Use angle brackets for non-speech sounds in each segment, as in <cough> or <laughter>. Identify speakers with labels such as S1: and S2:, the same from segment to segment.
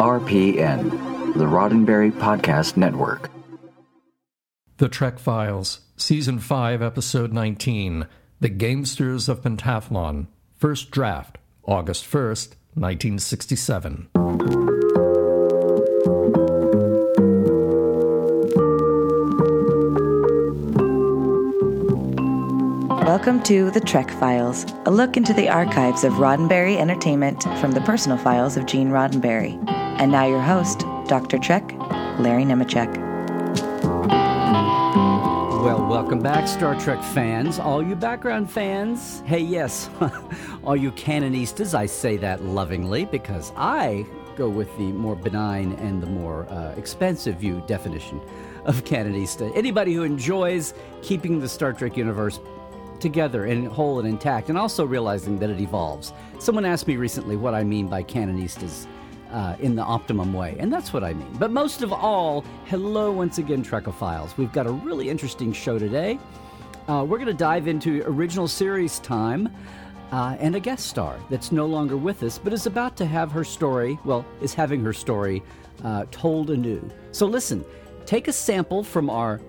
S1: RPN, the Roddenberry Podcast Network.
S2: The Trek Files, Season 5, Episode 19 The Gamesters of Pentathlon, First Draft, August 1st, 1967.
S3: Welcome to The Trek Files, a look into the archives of Roddenberry Entertainment from the personal files of Gene Roddenberry. And now your host, Dr. Trek, Larry Nemecek.
S4: Well, welcome back, Star Trek fans, all you background fans. Hey, yes, <laughs> all you canonistas, I say that lovingly because I go with the more benign and the more uh, expensive view definition of canonista. Anybody who enjoys keeping the Star Trek universe together and whole and intact, and also realizing that it evolves. Someone asked me recently what I mean by canonistas uh, in the optimum way, and that's what I mean. But most of all, hello once again, Trekophiles. We've got a really interesting show today. Uh, we're going to dive into original series time. Uh, and a guest star that's no longer with us, but is about to have her story, well, is having her story uh, told anew. So listen, take a sample from our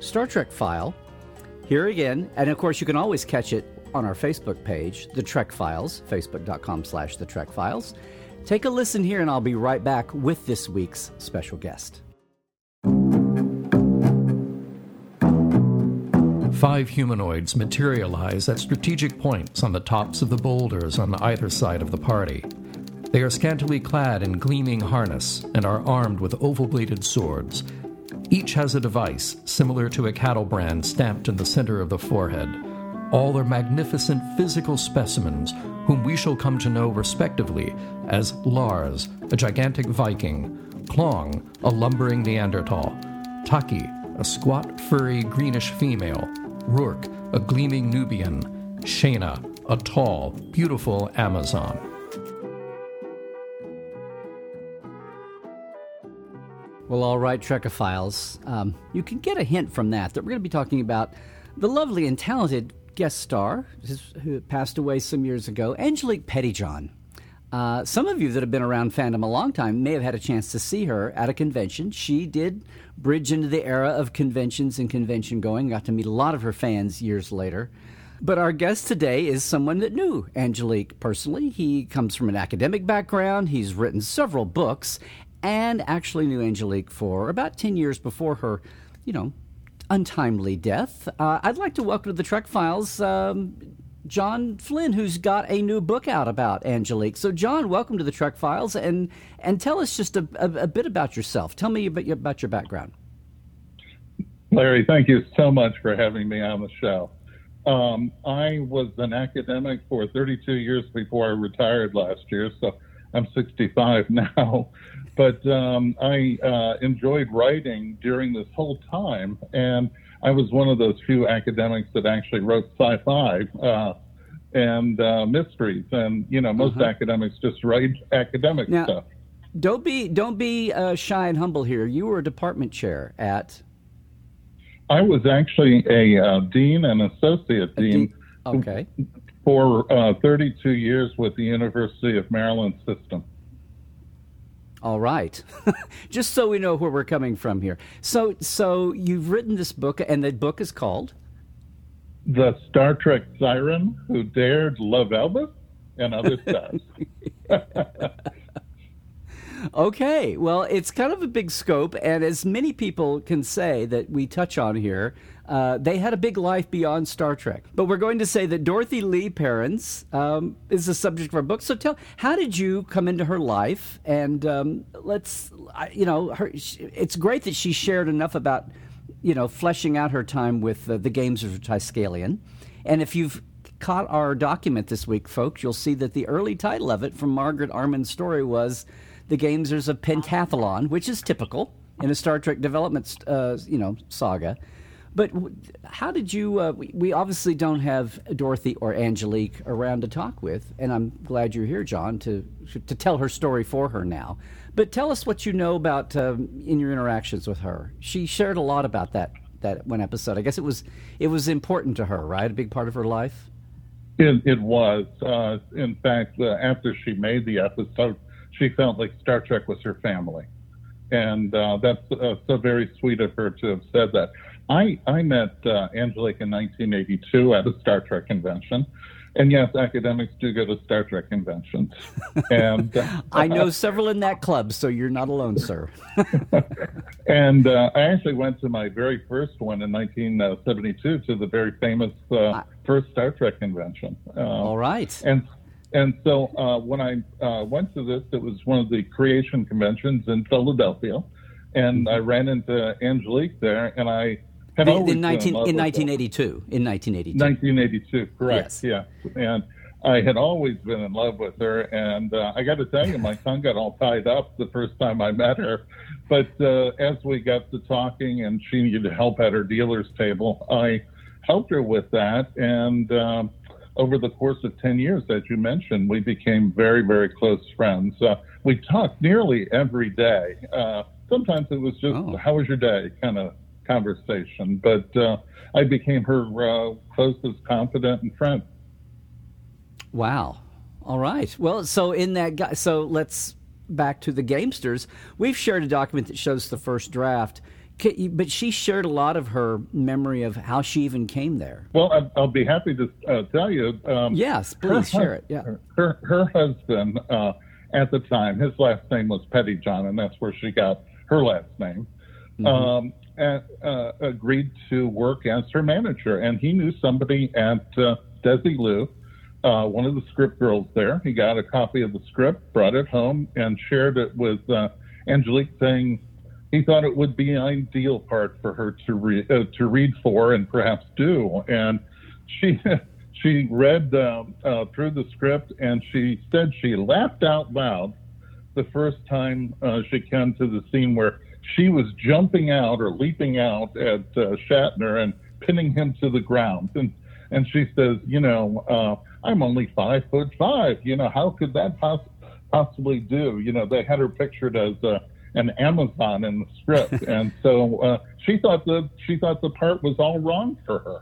S4: Star Trek file here again, and of course, you can always catch it on our Facebook page, The Trek Files, facebook.com slash The Trek Files. Take a listen here, and I'll be right back with this week's special guest.
S2: Five humanoids materialize at strategic points on the tops of the boulders on either side of the party. They are scantily clad in gleaming harness and are armed with oval bladed swords each has a device similar to a cattle brand stamped in the center of the forehead. All are magnificent physical specimens whom we shall come to know respectively as Lars, a gigantic Viking, Klong, a lumbering Neanderthal, Taki, a squat, furry, greenish female, Rourke, a gleaming Nubian, Shana, a tall, beautiful Amazon.
S4: Well, all right, Trekophiles. Um, you can get a hint from that that we're going to be talking about the lovely and talented guest star who passed away some years ago, Angelique Pettyjohn. Uh, some of you that have been around fandom a long time may have had a chance to see her at a convention. She did bridge into the era of conventions and convention going, got to meet a lot of her fans years later. But our guest today is someone that knew Angelique personally. He comes from an academic background, he's written several books, and actually knew Angelique for about 10 years before her, you know, untimely death. Uh, I'd like to welcome to the Trek Files um, John Flynn, who's got a new book out about Angelique. So, John, welcome to the Trek Files, and and tell us just a, a, a bit about yourself. Tell me about your, about your background.
S5: Larry, thank you so much for having me on the show. Um, I was an academic for 32 years before I retired last year, so I'm 65 <laughs> now. But um, I uh, enjoyed writing during this whole time, and I was one of those few academics that actually wrote sci-fi uh, and uh, mysteries. And you know, most uh-huh. academics just write academic
S4: now,
S5: stuff.
S4: Don't be don't be uh, shy and humble here. You were a department chair at.
S5: I was actually a uh, dean and associate dean.
S4: De- okay.
S5: For uh, 32 years with the University of Maryland system.
S4: All right. <laughs> Just so we know where we're coming from here. So so you've written this book and the book is called
S5: The Star Trek Siren Who Dared Love Elvis and Other Stuff. <laughs>
S4: okay. Well, it's kind of a big scope and as many people can say that we touch on here, uh, they had a big life beyond Star Trek. But we're going to say that Dorothy Lee Perrins um, is the subject of our book. So tell, how did you come into her life? And um, let's, you know, her, it's great that she shared enough about, you know, fleshing out her time with uh, the games of Triskelion. And if you've caught our document this week, folks, you'll see that the early title of it from Margaret Armen's story was The Gamesters of Pentathlon, which is typical in a Star Trek development, uh, you know, saga. But how did you? Uh, we, we, obviously don't have Dorothy or Angelique around to talk with, and I'm glad you're here, John, to to tell her story for her now. But tell us what you know about um, in your interactions with her. She shared a lot about that that one episode. I guess it was it was important to her, right? A big part of her life.
S5: It, it was. Uh, in fact, uh, after she made the episode, she felt like Star Trek was her family, and uh, that's uh, so very sweet of her to have said that. I I met uh, Angelique in 1982 at a Star Trek convention. And yes, academics do go to Star Trek conventions. <laughs> And uh,
S4: I know several in that club, so you're not alone, sir. <laughs>
S5: and uh, I actually went to my very first one in 1972 to the very famous uh, first Star Trek convention.
S4: Um, All right.
S5: And and so uh, when I uh, went to this, it was one of the creation conventions in Philadelphia, and I ran into Angelique there, and I
S4: in, 19, in 1982. In 1982.
S5: 1982, correct.
S4: Yes.
S5: Yeah, and I had always been in love with her, and uh, I got to tell you, my tongue got all tied up the first time I met her. But uh, as we got to talking, and she needed help at her dealer's table, I helped her with that, and. Um, over the course of 10 years, as you mentioned, we became very, very close friends. Uh, we talked nearly every day. Uh, sometimes it was just, oh. how was your day kind of conversation. But uh, I became her uh, closest confidant and friend.
S4: Wow. All right. Well, so in that, guy, so let's back to the Gamesters. We've shared a document that shows the first draft but she shared a lot of her memory of how she even came there.
S5: Well, I'll be happy to uh, tell you.
S4: Um, yes, please share it. Yeah,
S5: her her husband uh, at the time, his last name was Pettyjohn, and that's where she got her last name. Mm-hmm. Um, and, uh, agreed to work as her manager, and he knew somebody at uh, Desilu. Uh, one of the script girls there. He got a copy of the script, brought it home, and shared it with uh, Angelique, saying, he thought it would be an ideal part for her to read uh, to read for and perhaps do. And she <laughs> she read uh, uh, through the script and she said she laughed out loud the first time uh, she came to the scene where she was jumping out or leaping out at uh, Shatner and pinning him to the ground. And and she says, you know, uh, I'm only five foot five. You know, how could that poss- possibly do? You know, they had her pictured as a an Amazon in the script, <laughs> and so uh, she thought the she thought the part was all wrong for her.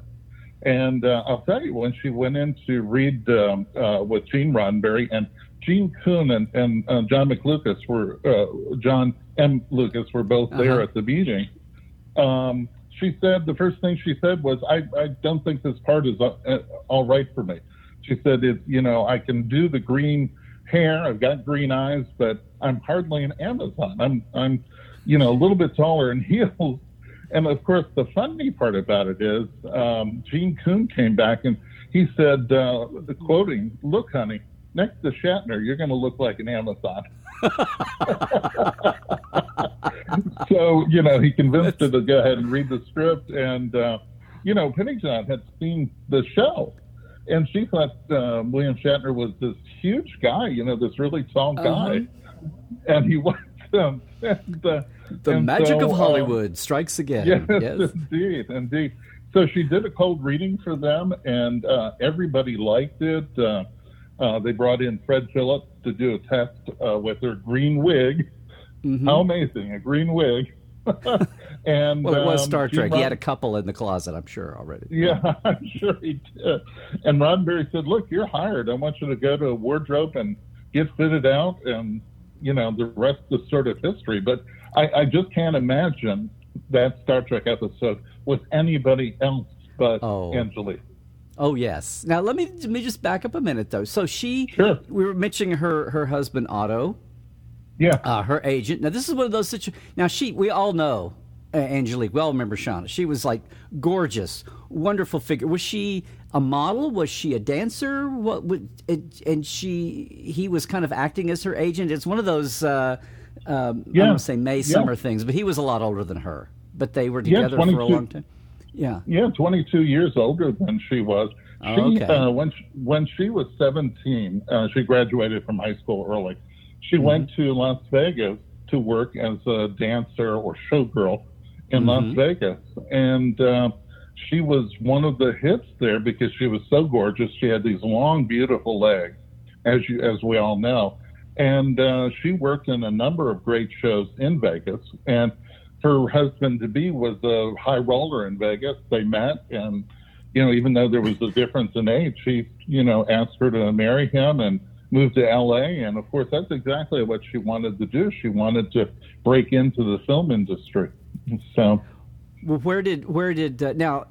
S5: And uh, I'll tell you, when she went in to read um, uh, with Gene Roddenberry and Gene Coon and, and uh, John McLucas were uh, John M. Lucas were both there uh-huh. at the meeting. Um, she said the first thing she said was, "I, I don't think this part is uh, uh, all right for me." She said, "It you know I can do the green hair, I've got green eyes, but I'm hardly an Amazon. I'm, I'm, you know, a little bit taller in <laughs> heels. And of course, the funny part about it is, um, Gene Coon came back and he said, uh, the quoting, "Look, honey, next to Shatner, you're going to look like an Amazon." <laughs> so you know, he convinced her to go ahead and read the script, and uh, you know, Pettyjohn had seen the show, and she thought uh, William Shatner was this huge guy, you know, this really tall uh-huh. guy, uh-huh. and he <laughs> was. Um, and, uh,
S4: the magic
S5: so,
S4: of Hollywood um, strikes again.
S5: Yes,
S4: yes,
S5: indeed, indeed. So she did a cold reading for them, and uh, everybody liked it. Uh, they brought in Fred Phillips to do a test uh, with her green wig. Mm-hmm. How amazing! A green wig. <laughs> and
S4: well, it was um, Star Trek. he had a couple in the closet, I'm sure already.
S5: Yeah, <laughs> I'm sure he did. And Roddenberry said, "Look, you're hired. I want you to go to a wardrobe and get fitted out, and you know the rest is sort of history." But I, I just can't imagine that Star Trek episode with anybody else but oh. Angelique.
S4: Oh yes. Now let me let me just back up a minute though. So she,
S5: sure.
S4: we were mentioning her her husband Otto,
S5: yeah.
S4: Uh, her agent. Now, this is one of those situations. Now, she, we all know uh, Angelique. We all remember Shauna. She was like gorgeous, wonderful figure. Was she a model? Was she a dancer? What would, it, and she, he was kind of acting as her agent. It's one of those, uh, um, yeah. I don't want to say May, summer things, but he was a lot older than her. But they were together yeah, for a long time. Yeah.
S5: Yeah, 22 years older than she was.
S4: Oh,
S5: she,
S4: okay.
S5: uh, when, she, when she was 17, uh, she graduated from high school early she mm-hmm. went to Las Vegas to work as a dancer or showgirl in mm-hmm. Las Vegas, and uh, she was one of the hits there because she was so gorgeous. She had these long, beautiful legs, as you as we all know, and uh, she worked in a number of great shows in Vegas. And her husband to be was a high roller in Vegas. They met, and you know, even though there was a difference in age, she you know asked her to marry him and moved to LA. And of course, that's exactly what she wanted to do. She wanted to break into the film industry. So,
S4: well, where did where did uh, now?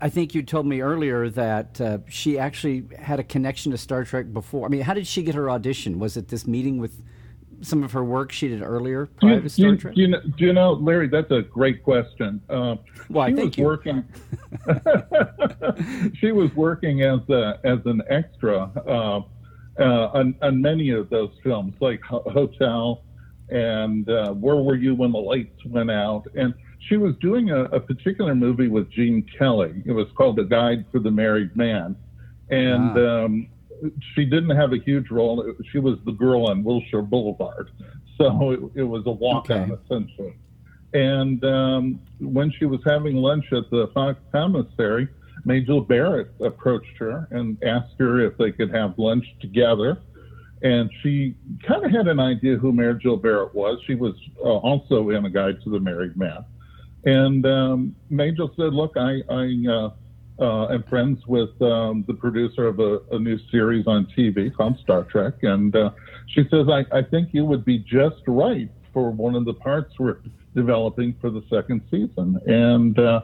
S4: I think you told me earlier that uh, she actually had a connection to Star Trek before. I mean, how did she get her audition? Was it this meeting with some of her work she did earlier prior
S5: you,
S4: to Star
S5: you,
S4: Trek?
S5: You know, do you know, Larry? That's a great question. Uh,
S4: Why?
S5: she was
S4: you.
S5: working. <laughs> <laughs> she was working as a, as an extra uh, uh, on, on many of those films, like Ho- Hotel and uh, Where Were You When the Lights Went Out, and she was doing a, a particular movie with Gene Kelly. It was called The Guide for the Married Man, and
S4: Ah.
S5: um, she didn't have a huge role. It- She was the girl on Wilshire Boulevard, so it, it was a walk-on
S4: Okay.
S5: essentially. And um, when she was having lunch at the Fox Commissary, Majel Barrett approached her and asked her if they could have lunch together. And she kind of had an idea who Majel Barrett was. She was uh, also in A Guide to the Married Man. And um, Majel said, Look, I, I uh, uh, am friends with um, the producer of a, a new series on TV called Star Trek. And uh, she says, I, I think you would be just right for one of the parts we're developing for the second season. And uh,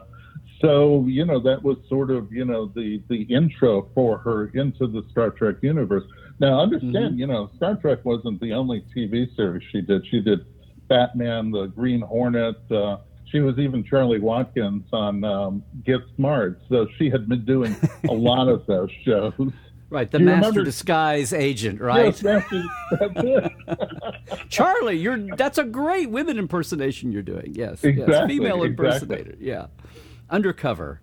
S5: so, you know, that was sort of, you know, the, the intro for her into the Star Trek universe. Now, understand, you know, Star Trek wasn't the only TV series she did. She did Batman, the Green Hornet. Uh, she was even Charlie Watkins on um, Get Smart. So she had been doing a lot of those shows. <laughs>
S4: Right, the master
S5: remember-
S4: disguise agent, right?
S5: Yes, that's, that's it. <laughs>
S4: Charlie, you're that's a great women impersonation you're doing. Yes, yes.
S5: Exactly,
S4: female
S5: exactly.
S4: impersonator. Yeah, undercover.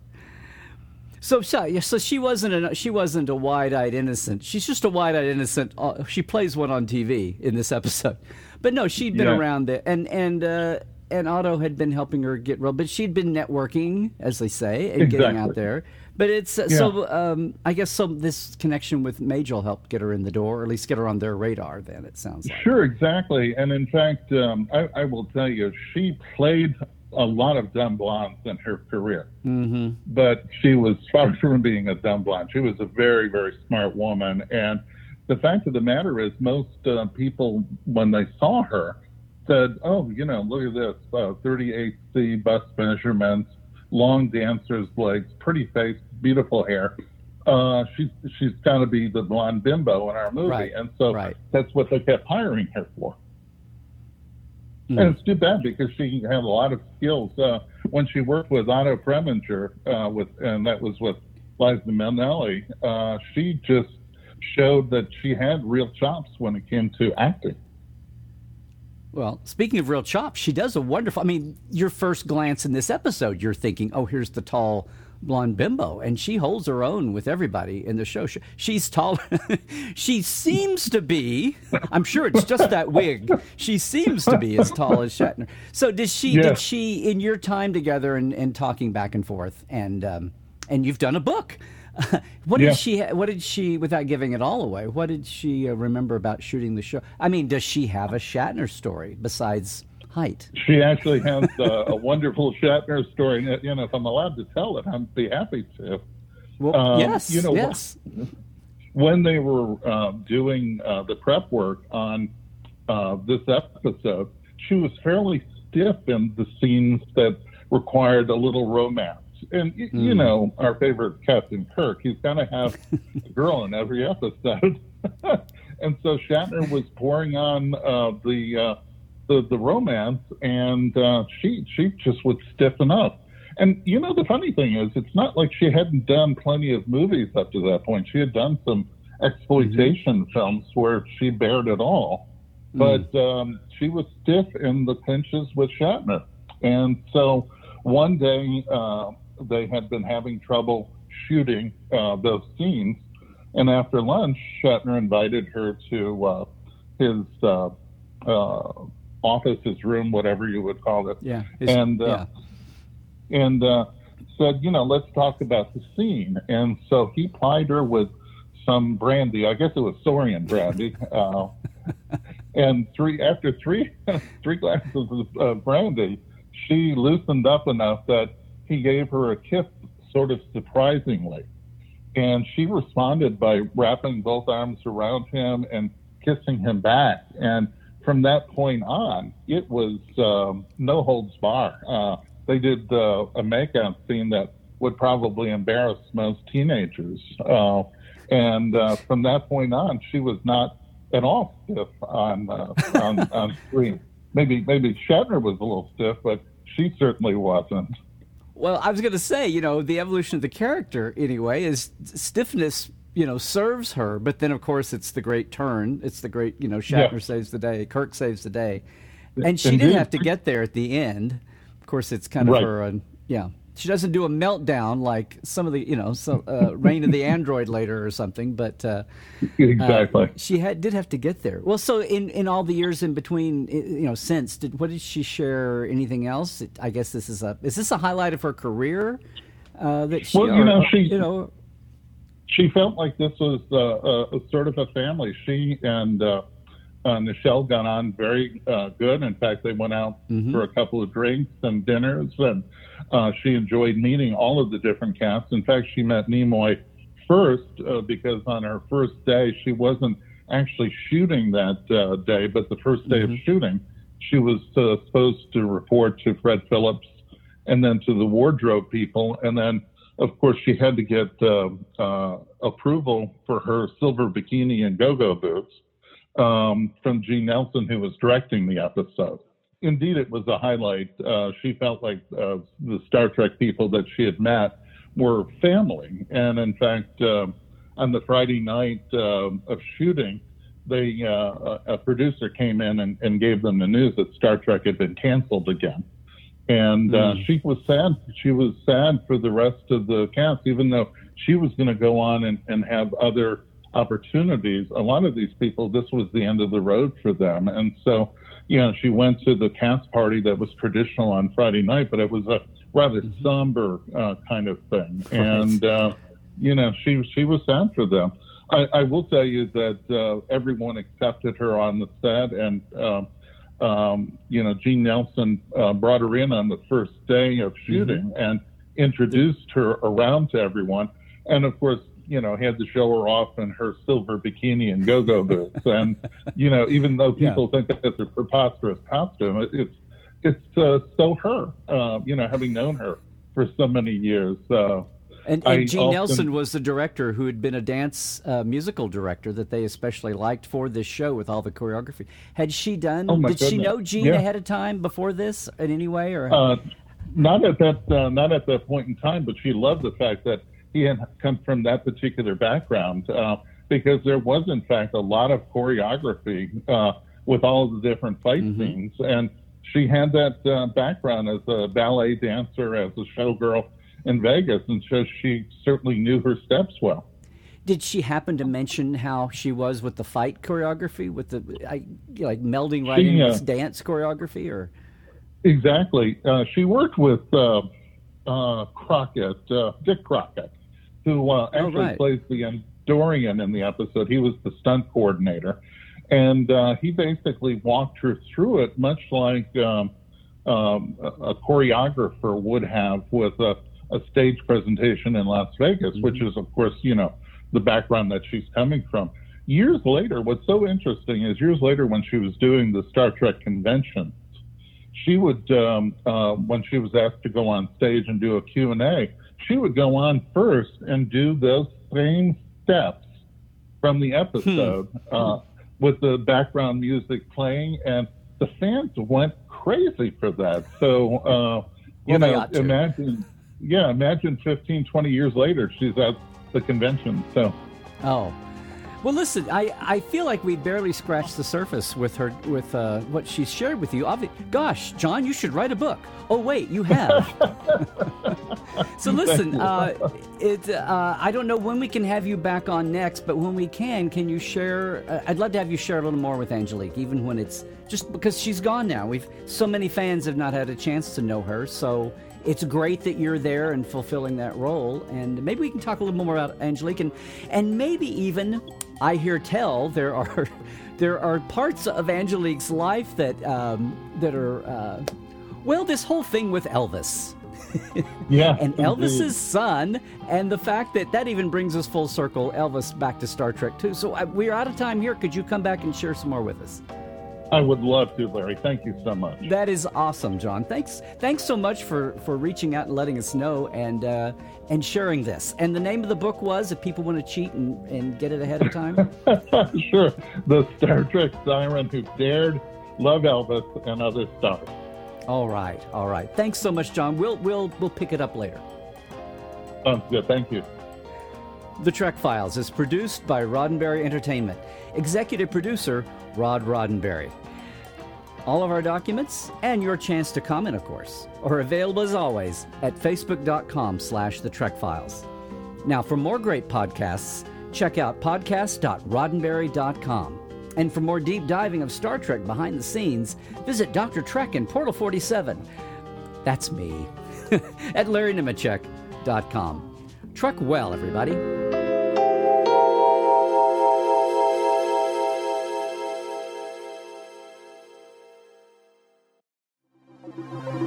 S4: So, so, so she wasn't a she wasn't a wide-eyed innocent. She's just a wide-eyed innocent. Uh, she plays one on TV in this episode, but no, she'd been
S5: Yeah.
S4: around there, and and uh, and Otto had been helping her get real, but she'd been networking, as they say, and getting out there. But it's uh,
S5: Yeah.
S4: so um, I guess so. This connection with Majel helped get her in the door, or at least get her on their radar. Then it sounds like.
S5: Sure, exactly. And in fact, um, I, I will tell you, she played a lot of dumb blondes in her career. Mm-hmm. But she was far <laughs> from being a dumb blonde. She was a very, very smart woman. And the fact of the matter is, most uh, people, when they saw her, said, oh, you know, look at this uh, 38C bust measurements, long dancer's legs, pretty face, beautiful hair. Uh, she's she's got to be the blonde bimbo in our movie,
S4: Right,
S5: and so
S4: right.
S5: that's what they kept hiring her for.
S4: Hmm.
S5: And it's too bad because she had a lot of skills. Uh, when she worked with Otto Preminger, uh, with and that was with Liza Minnelli, uh, she just showed that she had real chops when it came to acting.
S4: Well, speaking of real chops, she does a wonderful. I mean, your first glance in this episode, you're thinking, "Oh, here's the tall blonde bimbo," and she holds her own with everybody in the show. She- She's tall. <laughs> she seems to be. I'm sure it's just that wig. She seems to be as tall as Shatner. So, did she? Did she? In your time together and, and talking back and forth, and um, and you've done a book. <laughs> what
S5: Yeah.
S4: did she? What did she? Without giving it all away, what did she uh, remember about shooting the show? I mean, does she have a Shatner story besides height?
S5: She actually has uh, a wonderful Shatner story. and, You know, if I'm allowed to tell it, I'd be happy to.
S4: Well,
S5: Um,
S4: yes,
S5: you know,
S4: yes.
S5: when they were uh, doing uh, the prep work on uh, this episode, she was fairly stiff in the scenes that required a little romance. And y you know, our favorite Captain Kirk, he's going to have <laughs> a girl in every episode. <laughs> and so Shatner was pouring on uh, the, uh, the the romance, and uh, she she just would stiffen up. And you know, the funny thing is, it's not like she hadn't done plenty of movies up to that point. She had done some exploitation films where she bared it all, but um, she was stiff in the clinches with Shatner. And so one day uh, they had been having trouble shooting uh, those scenes, and after lunch, Shatner invited her to uh, his uh, uh, office, his room, whatever you would call it
S4: Yeah,
S5: and uh, and uh, said, you know, let's talk about the scene. And so he plied her with some brandy. I guess it was Saurian brandy. Uh, <laughs> and three after three <laughs> three glasses of uh, brandy, she loosened up enough that he gave her a kiss, sort of surprisingly. And she responded by wrapping both arms around him and kissing him back. And from that point on, it was um, no holds bar. Uh, they did uh, a makeout scene that would probably embarrass most teenagers. Uh, and uh, from that point on, she was not at all stiff on uh, on, on screen. Maybe maybe Shatner was a little stiff, but she certainly wasn't.
S4: Well, I was going to say, you know, the evolution of the character, anyway, is stiffness. You know, serves her, but then of course it's the great turn. It's the great, you know, Shatner yeah. saves the day, Kirk saves the day, and she Indeed. didn't have to get there at the end. Of course, it's kind of right. her, uh, yeah she doesn't do a meltdown like some of the you know some uh, Reign of the Android later or something but uh, <laughs>
S5: exactly.
S4: uh, she had did have to get there. Well so in in all the years in between you know since did what did she share anything else? I guess this is a is this a highlight of her career uh, that she
S5: well you know she
S4: you know?
S5: she felt like this was uh, a, a sort of a family. She and uh, Nichelle got on very good. In fact, they went out mm-hmm. for a couple of drinks and dinners, and uh, she enjoyed meeting all of the different casts. In fact, she met Nimoy first uh, because on her first day, she wasn't actually shooting that uh, day, but the first day mm-hmm. of shooting, she was uh, supposed to report to Fred Phillips and then to the wardrobe people. And then, of course, she had to get uh, uh, approval for her silver bikini and go go boots um, from Gene Nelson, who was directing the episode indeed, it was a highlight. Uh, she felt like uh, the Star Trek people that she had met were family. And in fact, uh, on the Friday night um, of shooting, they uh, a producer came in and, and, gave them the news that Star Trek had been canceled again. And mm. she was sad. She was sad for the rest of the cast, even though she was going to go on and, and have other opportunities. A lot of these people, this was the end of the road for them. And so you know, she went to the cast party that was traditional on Friday night, but it was a rather mm-hmm. somber uh, kind of thing. And, uh, you know, she, she was sad for them. I, I will tell you that uh, everyone accepted her on the set, and, um, um, you know, Gene Nelson uh, brought her in on the first day of shooting mm-hmm. and introduced her around to everyone. And of course, you know, had to show her off in her silver bikini and go-go boots. and, you know, even though people yeah. think that's a preposterous costume, it, it's, it's uh, so her, uh, you know, having known her for so many years. Uh,
S4: and, and Gene often, Nelson was the director who had been a dance uh, musical director that they especially liked for this show with all the choreography. Had she done?
S5: Oh
S4: did
S5: goodness.
S4: she know Gene
S5: yeah.
S4: ahead of time before this in any way, or?
S5: Uh, not at that uh, not at that point in time, but she loved the fact that he had come from that particular background uh, because there was, in fact, a lot of choreography uh, with all of the different fight mm-hmm. scenes. And she had that uh, background as a ballet dancer, as a showgirl in Vegas, and so she certainly knew her steps well.
S4: Did she happen to mention how she was with the fight choreography, with the I, like melding right she, in with uh, dance choreography, or
S5: exactly? Uh, she worked with uh, Crockett, Dick Crockett, who uh, oh, actually right. plays the Andorian in the episode. He was the stunt coordinator, and uh, he basically walked her through it, much like um, um, a, choreographer would have with a, a stage presentation in Las Vegas, mm-hmm. which is, of course, you know, the background that she's coming from. Years later, what's so interesting is years later when she was doing the Star Trek convention, she would, um, uh, when she was asked to go on stage and do a Q&A, she would go on first and do those same steps from the episode hmm. uh, with the background music playing, and the fans went crazy for that. So, uh, you well, know, imagine, yeah, imagine 15, 20 years later, she's at the convention. So,
S4: oh, well, listen, I, I feel like we barely scratched the surface with her with uh, what she shared with you. Obvi- Gosh, John, you should write a book. Oh wait, you have. <laughs> so listen, uh, it uh, I don't know when we can have you back on next, but when we can, can you share? Uh, I'd love to have you share a little more with Angelique, even when it's just because she's gone now. We've so many fans have not had a chance to know her, so it's great that you're there and fulfilling that role. And maybe we can talk a little more about Angelique and, and maybe even I hear tell there are <laughs> there are parts of Angelique's life that um, that are uh, well, this whole thing with Elvis. <laughs>
S5: Yeah.
S4: and
S5: indeed.
S4: Elvis's son, and the fact that that even brings us full circle, Elvis back to Star Trek too. So uh, we're out of time here. Could you come back and share some more with us?
S5: I would love to, Larry. Thank you so much.
S4: That is awesome, John. Thanks, thanks so much for for reaching out and letting us know and uh, and sharing this. And the name of the book was, if people want to cheat and, and get it ahead of time. <laughs>
S5: sure. The Star Trek siren who dared love Elvis and other stars.
S4: all right, all right. Thanks so much, John. We'll we'll we'll pick it up later.
S5: Sounds good. Thank you.
S4: The Trek Files is produced by Roddenberry Entertainment. Executive producer Rod Roddenberry. All of our documents and your chance to comment, of course, are available as always at facebook.com slash the Trek Files. Now, for more great podcasts, check out podcast.roddenberry.com. And for more deep diving of Star Trek behind the scenes, visit Dr. Trek in Portal 47. That's me. <laughs> at larrynemecek.com. Truck well, everybody.